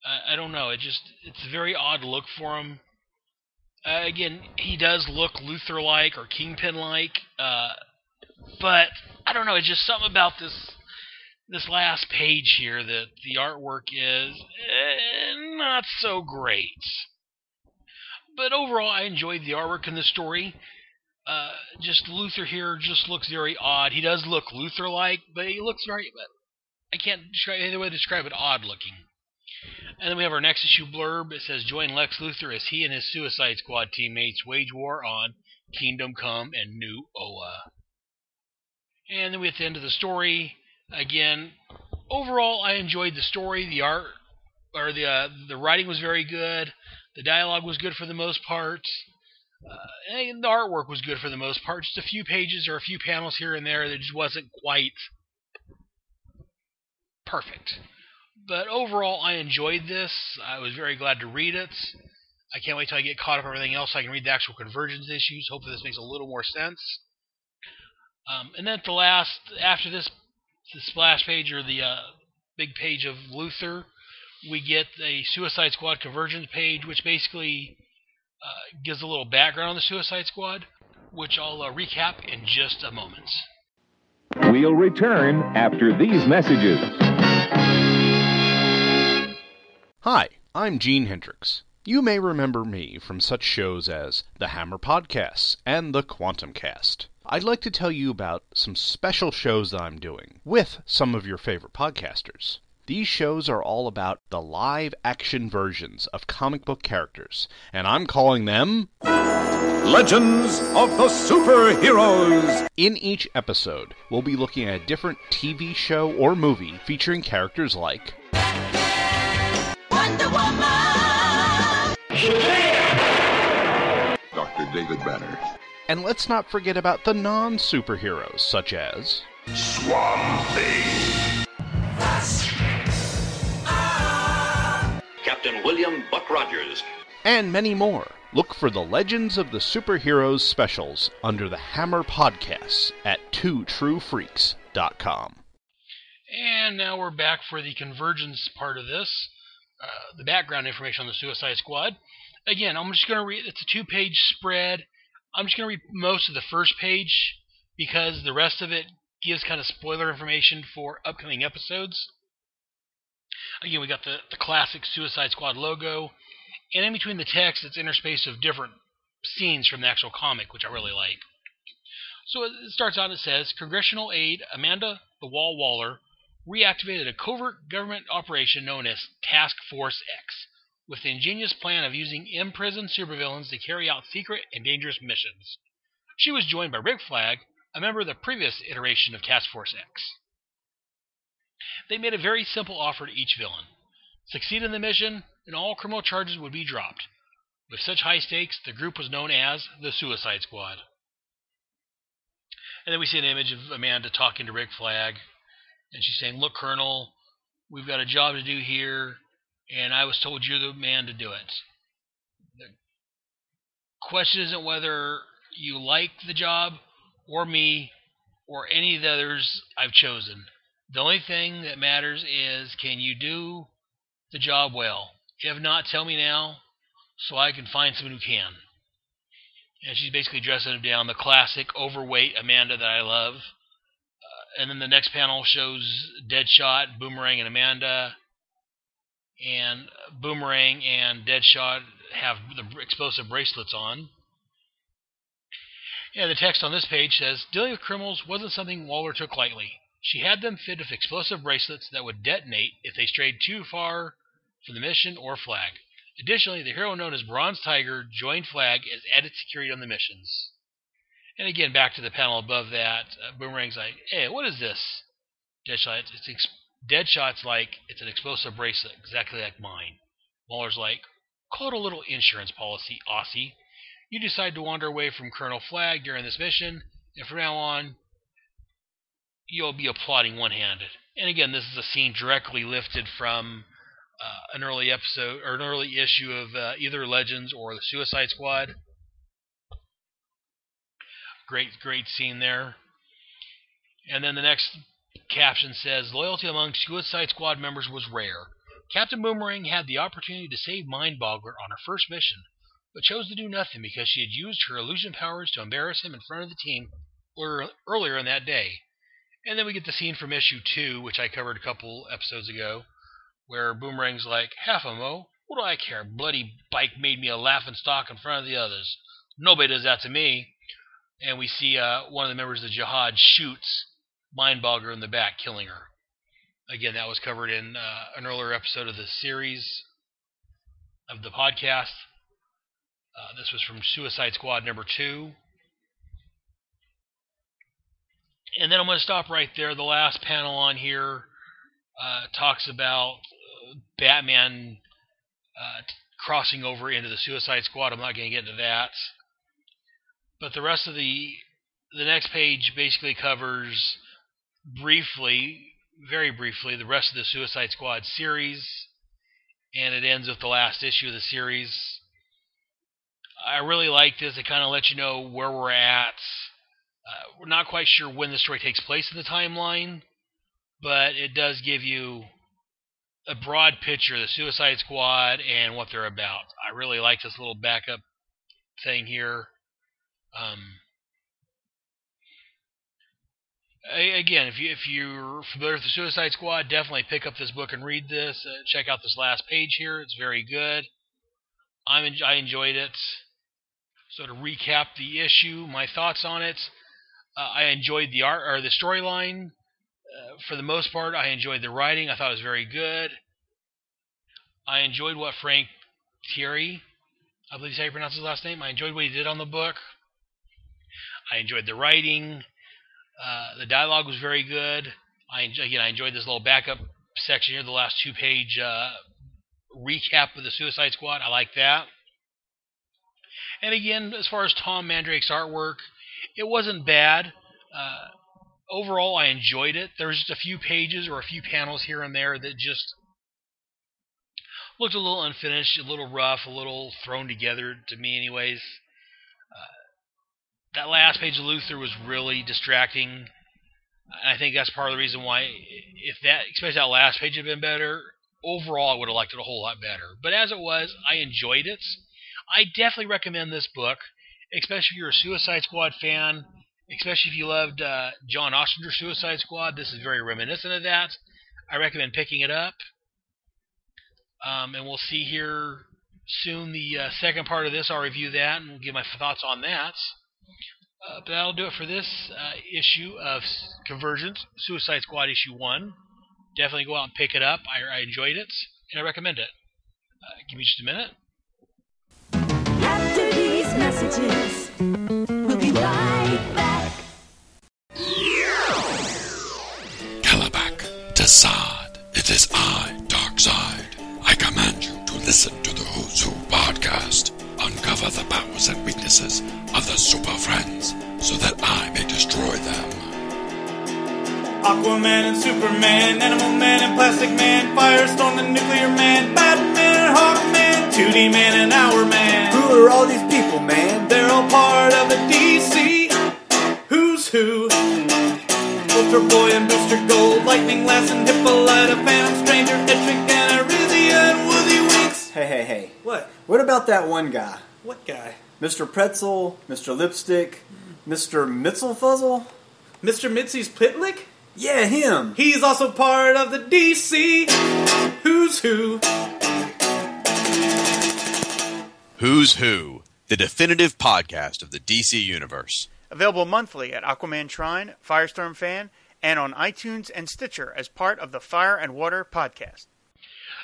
I, I don't know. It just it's a very odd look for him. Uh, again, he does look Luthor like or Kingpin-like, uh, but I don't know. It's just something about this this last page here that the artwork is eh, not so great. But overall, I enjoyed the artwork in the story. Uh, just Luthor here just looks very odd. He does look Luthor-like, but he looks very. I can't describe any way to describe it. Odd looking. And then we have our next issue blurb. It says, "Join Lex Luthor as he and his Suicide Squad teammates wage war on Kingdom Come and New Oa." And then we at the end of the story. Again, overall, I enjoyed the story. The art or the uh, the writing was very good. The dialogue was good for the most part. Uh, and the artwork was good for the most part. Just a few pages or a few panels here and there that just wasn't quite perfect. But overall, I enjoyed this. I was very glad to read it. I can't wait till I get caught up on everything else so I can read the actual convergence issues. Hopefully, this makes a little more sense. Um, and then at the last, after this, the splash page or the uh, big page of Luthor, we get a Suicide Squad convergence page, which basically uh, gives a little background on the Suicide Squad, which I'll uh, recap in just a moment. We'll return after these messages. Hi, I'm Gene Hendricks. You may remember me from such shows as the Hammer Podcasts and the Quantum Cast. I'd like to tell you about some special shows that I'm doing with some of your favorite podcasters. These shows are all about the live action versions of comic book characters, and I'm calling them Legends of the Superheroes. In each episode, we'll be looking at a different TV show or movie featuring characters like Wonder Woman. Dr. David Banner. And let's not forget about the non superheroes, such as Swamp Thing. William Buck Rogers. And many more. Look for the Legends of the Superheroes specials under the Hammer Podcasts at twotruefreaks.com. And now we're back for the convergence part of this. Uh, the background information on the Suicide Squad. Again, I'm just going to read. It's a two-page spread. I'm just going to read most of the first page because the rest of it gives kind of spoiler information for upcoming episodes. Again, we got the, the classic Suicide Squad logo, and in between the text, it's interspaced of different scenes from the actual comic, which I really like. So it starts out it says Congressional aide Amanda the Wall Waller reactivated a covert government operation known as Task Force X, with the ingenious plan of using imprisoned supervillains to carry out secret and dangerous missions. She was joined by Rick Flag, a member of the previous iteration of Task Force X. They made a very simple offer to each villain. Succeed in the mission, and all criminal charges would be dropped. With such high stakes, the group was known as the Suicide Squad. And then we see an image of Amanda talking to Rick Flag, and she's saying, Look, Colonel, we've got a job to do here, and I was told you're the man to do it. The question isn't whether you like the job, or me, or any of the others I've chosen. The only thing that matters is can you do the job well? If not, tell me now so I can find someone who can. And she's basically dressing him down, the classic overweight Amanda that I love. Uh, and then the next panel shows Deadshot, Boomerang, and Amanda. And Boomerang and Deadshot have the explosive bracelets on. And the text on this page says Dealing with criminals wasn't something Waller took lightly. She had them fitted with explosive bracelets that would detonate if they strayed too far from the mission or flag. Additionally, the hero known as Bronze Tiger joined Flag as added security on the missions. And again, back to the panel above that, uh, Boomerang's like, "Hey, what is this?" Deadshot, it's ex- Deadshot's like, "It's an explosive bracelet, exactly like mine." Mauler's like, "Call it a little insurance policy, Aussie. You decide to wander away from Colonel Flag during this mission, and from now on, you'll be applauding one-handed." And again, this is a scene directly lifted from uh, an early episode or an early issue of uh, either Legends or the Suicide Squad. Great, great scene there. And then the next caption says Loyalty among Suicide Squad members was rare. Captain Boomerang had the opportunity to save Mindboggler on her first mission, but chose to do nothing because she had used her illusion powers to embarrass him in front of the team earlier in that day. And then we get the scene from issue two, which I covered a couple episodes ago, where Boomerang's like, Half a mo? What do I care? Bloody bike made me a laughing stock in front of the others. Nobody does that to me. And we see uh, one of the members of the Jihad shoots Mindboggler in the back, killing her. Again, that was covered in uh, an earlier episode of the series of the podcast. Uh, this was from Suicide Squad number two. And then I'm going to stop right there. The last panel on here uh, talks about Batman uh, crossing over into the Suicide Squad. I'm not going to get into that. But the rest of the the next page basically covers briefly, very briefly, the rest of the Suicide Squad series, and it ends with the last issue of the series. I really like this. It kind of lets you know where we're at. Uh, we're not quite sure when the story takes place in the timeline, but it does give you a broad picture of the Suicide Squad and what they're about. I really like this little backup thing here. Um, again, if you if you're familiar with the Suicide Squad, definitely pick up this book and read this. Uh, check out this last page here; it's very good. I'm en- I enjoyed it. So to recap the issue, my thoughts on it: uh, I enjoyed the art or the storyline. Uh, for the most part, I enjoyed the writing. I thought it was very good. I enjoyed what Frank Tieri, I believe is how you pronounce his last name. I enjoyed what he did on the book. I enjoyed the writing. Uh, the dialogue was very good. I again, I enjoyed this little backup section here, the last two-page uh, recap of the Suicide Squad. I like that. And again, as far as Tom Mandrake's artwork, it wasn't bad. Uh, overall, I enjoyed it. There was just a few pages or a few panels here and there that just looked a little unfinished, a little rough, a little thrown together to me, anyways. Uh, that last page of Luthor was really distracting. I think that's part of the reason why, if that, especially that last page had been better, overall I would have liked it a whole lot better. But as it was, I enjoyed it. I definitely recommend this book, especially if you're a Suicide Squad fan, especially if you loved uh, John Ostrander's Suicide Squad. This is very reminiscent of that. I recommend picking it up. Um, and we'll see here soon the uh, second part of this. I'll review that and we'll give my thoughts on that. Uh, but that'll do it for this uh, issue of Convergence, Suicide Squad issue 1. Definitely go out and pick it up. I, I enjoyed it, and I recommend it. Uh, give me just a minute. After these messages, we'll be right back. Kalibak, Desaad, it is I, Darkseid. I command you to listen to the Who's Who podcast. Uncover the powers and weaknesses of the Super Friends so that I may destroy them. Aquaman and Superman, Animal Man and Plastic Man, Firestorm and Nuclear Man, Batman and Hawkman, 2D Man and Hour Man. Who are all these people, man? They're all part of the DC Who's Who. Ultra Boy and Booster Gold, Lightning Lass and Hippolyta, Phantom Stranger, Etrick and Arisia and Woozy Winks. Hey, hey, hey. What? What about that one guy? What guy? Mr. Pretzel, Mr. Lipstick, Mr. Mitzelfuzzle? Mr. Mitzi's Pitlick? Yeah, him. He's also part of the DC Who's Who. Who's Who, the definitive podcast of the DC Universe. Available monthly at Aquaman Shrine, Firestorm Fan, and on iTunes and Stitcher as part of the Fire and Water podcast.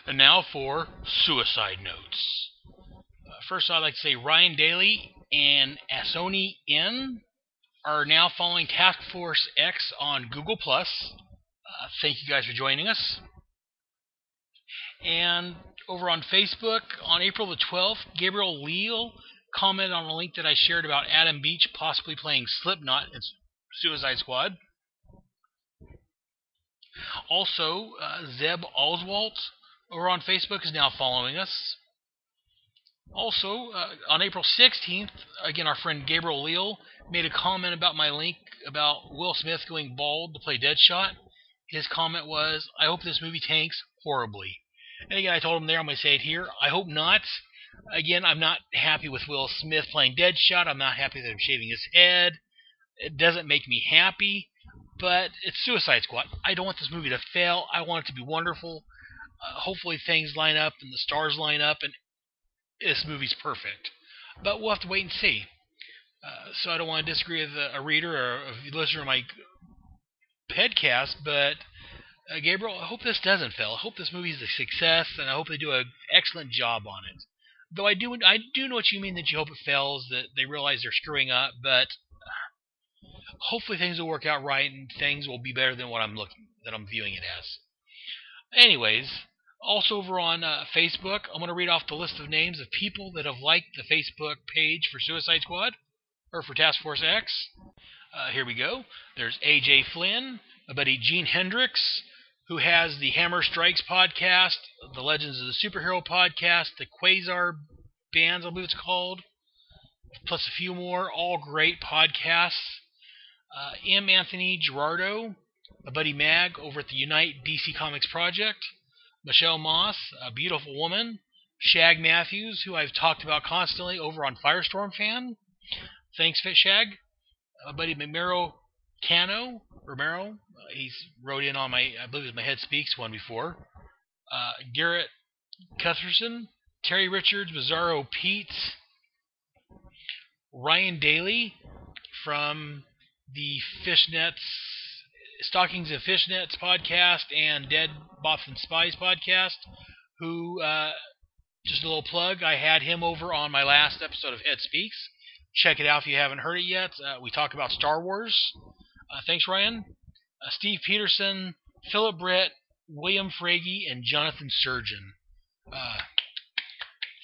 And now for Suicide Notes. Uh, first, I'd like to say Ryan Daly and Asoni N are now following Task Force X on Google Plus. Uh, thank you guys for joining us. And over on Facebook, on April the 12th, Gabriel Leal commented on a link that I shared about Adam Beach possibly playing Slipknot in Suicide Squad. Also, uh, Zeb Oswalt over on Facebook is now following us. Also, uh, on April 16th, again, our friend Gabriel Leal made a comment about my link about Will Smith going bald to play Deadshot. His comment was, I hope this movie tanks horribly. And again, I told him there, I'm going to say it here. I hope not. Again, I'm not happy with Will Smith playing Deadshot. I'm not happy that I'm shaving his head. It doesn't make me happy, but it's Suicide Squad. I don't want this movie to fail. I want it to be wonderful. Uh, hopefully, things line up and the stars line up, and this movie's perfect. But we'll have to wait and see. Uh, so I don't want to disagree with a, a reader or a listener of my podcast, but uh, Gabriel, I hope this doesn't fail. I hope this movie is a success, and I hope they do an excellent job on it. Though I do, I do know what you mean that you hope it fails, that they realize they're screwing up, but hopefully things will work out right and things will be better than what I'm looking, that I'm viewing it as. Anyways, also over on uh, Facebook, I'm going to read off the list of names of people that have liked the Facebook page for Suicide Squad or for Task Force X. Uh, here we go. There's AJ Flynn, my buddy Gene Hendricks, who has the Hammer Strikes podcast, the Legends of the Superhero podcast, the Quasar Bands, I believe it's called, plus a few more, all great podcasts. Uh, M. Anthony Gerardo, my buddy Mag over at the Unite DC Comics Project, Michelle Moss, a beautiful woman, Shag Matthews, who I've talked about constantly over on Firestorm Fan. Thanks, Fit Shag. My buddy Mamero Cano, Romero, uh, he's wrote in on my, I believe it was my Head Speaks one before. Uh, Garrett Cutherson, Terry Richards, Bizarro Pete, Ryan Daly from the Fishnets, Stockings and Fishnets podcast and Dead Bots and Spies podcast, who, uh, just a little plug, I had him over on my last episode of Head Speaks. Check it out if you haven't heard it yet. Uh, we talk about Star Wars. Uh, thanks, Ryan. Uh, Steve Peterson, Philip Brett, William Frage, and Jonathan Surgeon. Uh,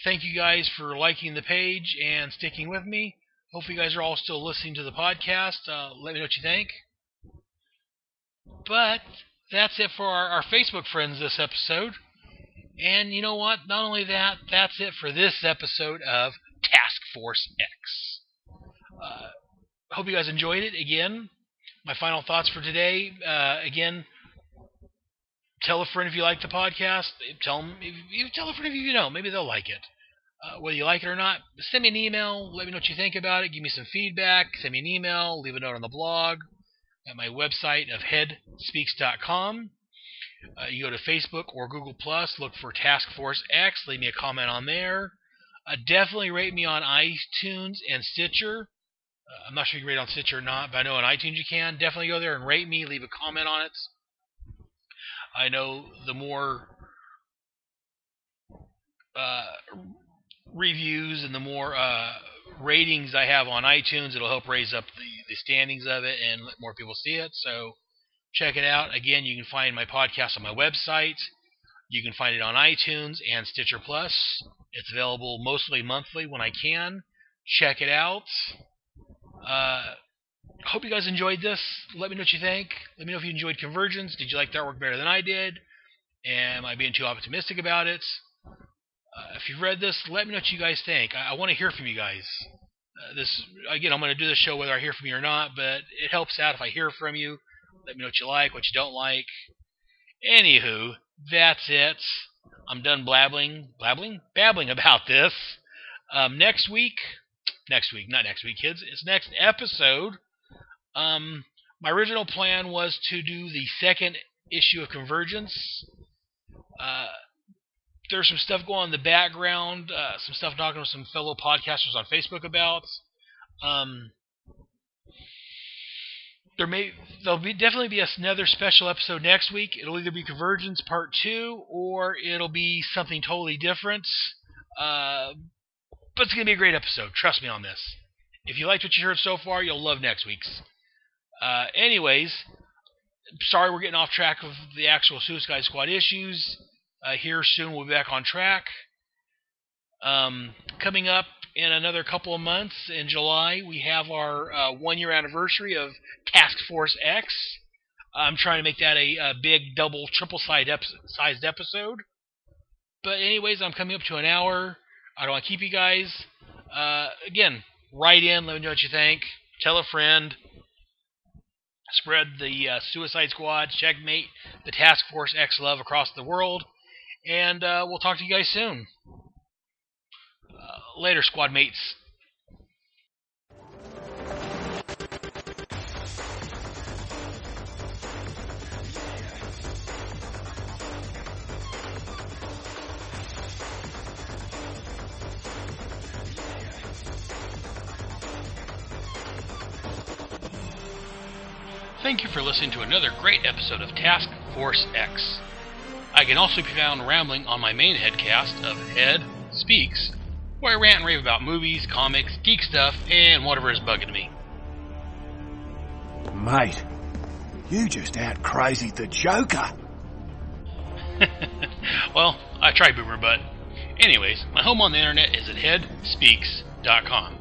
thank you guys for liking the page and sticking with me. Hope you guys are all still listening to the podcast. Uh, let me know what you think. But that's it for our, our Facebook friends this episode. And you know what? Not only that, that's it for this episode of Task Force X. Uh, hope you guys enjoyed it. Again, my final thoughts for today. Uh, again, tell a friend if you like the podcast. Tell them if you tell a friend if you don't. Maybe they'll like it. Uh, whether you like it or not, send me an email. Let me know what you think about it. Give me some feedback. Send me an email. Leave a note on the blog at my website of headspeaks.com. Uh, you go to Facebook or Google Plus, look for Task Force X, leave me a comment on there. Uh, definitely rate me on iTunes and Stitcher. Uh, I'm not sure you can rate on Stitcher or not, but I know on iTunes you can. Definitely go there and rate me, leave a comment on it. I know the more uh, reviews and the more uh, ratings I have on iTunes, it'll help raise up the, the standings of it and let more people see it. So check it out. Again, you can find my podcast on my website. You can find it on iTunes and Stitcher Plus. It's available mostly monthly when I can. Check it out. Uh, hope you guys enjoyed this. Let me know what you think. Let me know if you enjoyed Convergence. Did you like the artwork better than I did? Am I being too optimistic about it? Uh, if you've read this, let me know what you guys think. I, I want to hear from you guys. Uh, this again, I'm going to do this show whether I hear from you or not, but it helps out if I hear from you. Let me know what you like, what you don't like. Anywho, that's it. I'm done blabbling, blabbling, babbling about this. Um, next week, next week, not next week, kids. It's next episode. Um, my original plan was to do the second issue of Convergence. Uh, there's some stuff going on in the background, uh, some stuff talking with some fellow podcasters on Facebook about. Um, there may there'll be definitely be another special episode next week. It'll either be Convergence Part Two or it'll be something totally different. Uh, but it's gonna be a great episode. Trust me on this. If you liked what you heard so far, you'll love next week's. Uh, anyways, sorry we're getting off track of the actual Suicide Squad issues. Uh, here soon we'll be back on track. Um, coming up in another couple of months in July, we have our uh, one year anniversary of Task Force X. I'm trying to make that a, a big double, triple sized episode. But, anyways, I'm coming up to an hour. I don't want to keep you guys. Uh, again, write in, let me know what you think. Tell a friend. Spread the uh, Suicide Squad, checkmate the Task Force X love across the world. And uh, we'll talk to you guys soon. Uh, later, squad mates. Thank you for listening to another great episode of Task Force X. I can also be found rambling on my main headcast of Head Speaks, where I rant and rave about movies, comics, geek stuff, and whatever is bugging me. Mate, you just out crazy the Joker. well, I try boomer butt. Anyways, my home on the internet is at headspeaks.com.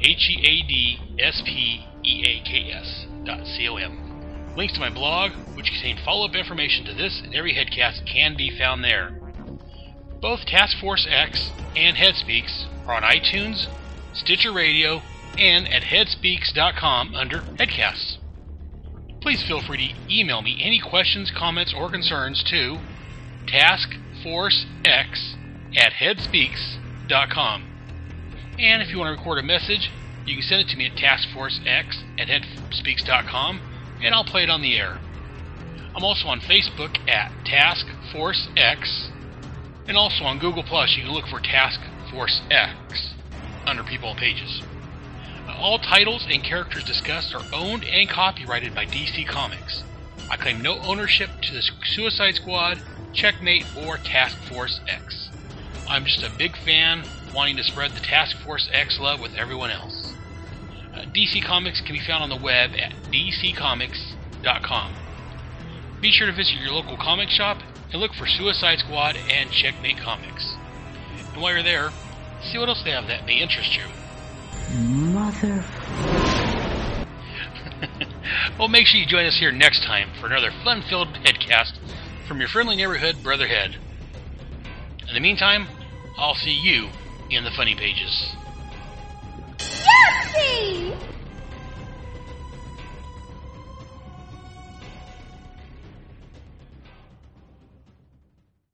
H E A D S P E A K S dot C O M. Links to my blog, which contain follow up information to this and every headcast, can be found there. Both Task Force X and Headspeaks are on iTunes, Stitcher Radio, and at headspeaks.com under Headcasts. Please feel free to email me any questions, comments, or concerns to taskforcex at headspeaks.com. And if you want to record a message, you can send it to me at taskforcex at headspeaks.com and I'll play it on the air. I'm also on Facebook at Task Force X, and also on Google Plus. You can look for Task Force X under People and Pages. All titles and characters discussed are owned and copyrighted by DC Comics. I claim no ownership to the Suicide Squad, Checkmate, or Task Force X. I'm just a big fan wanting to spread the Task Force X love with everyone else. DC Comics can be found on the web at dccomics.com. Be sure to visit your local comic shop and look for Suicide Squad and Checkmate Comics. And while you're there, see what else they have that may interest you. Mother. Well, make sure you join us here next time for another fun-filled headcast from your friendly neighborhood Brother Head. In the meantime, I'll see you in the funny pages. Yippee!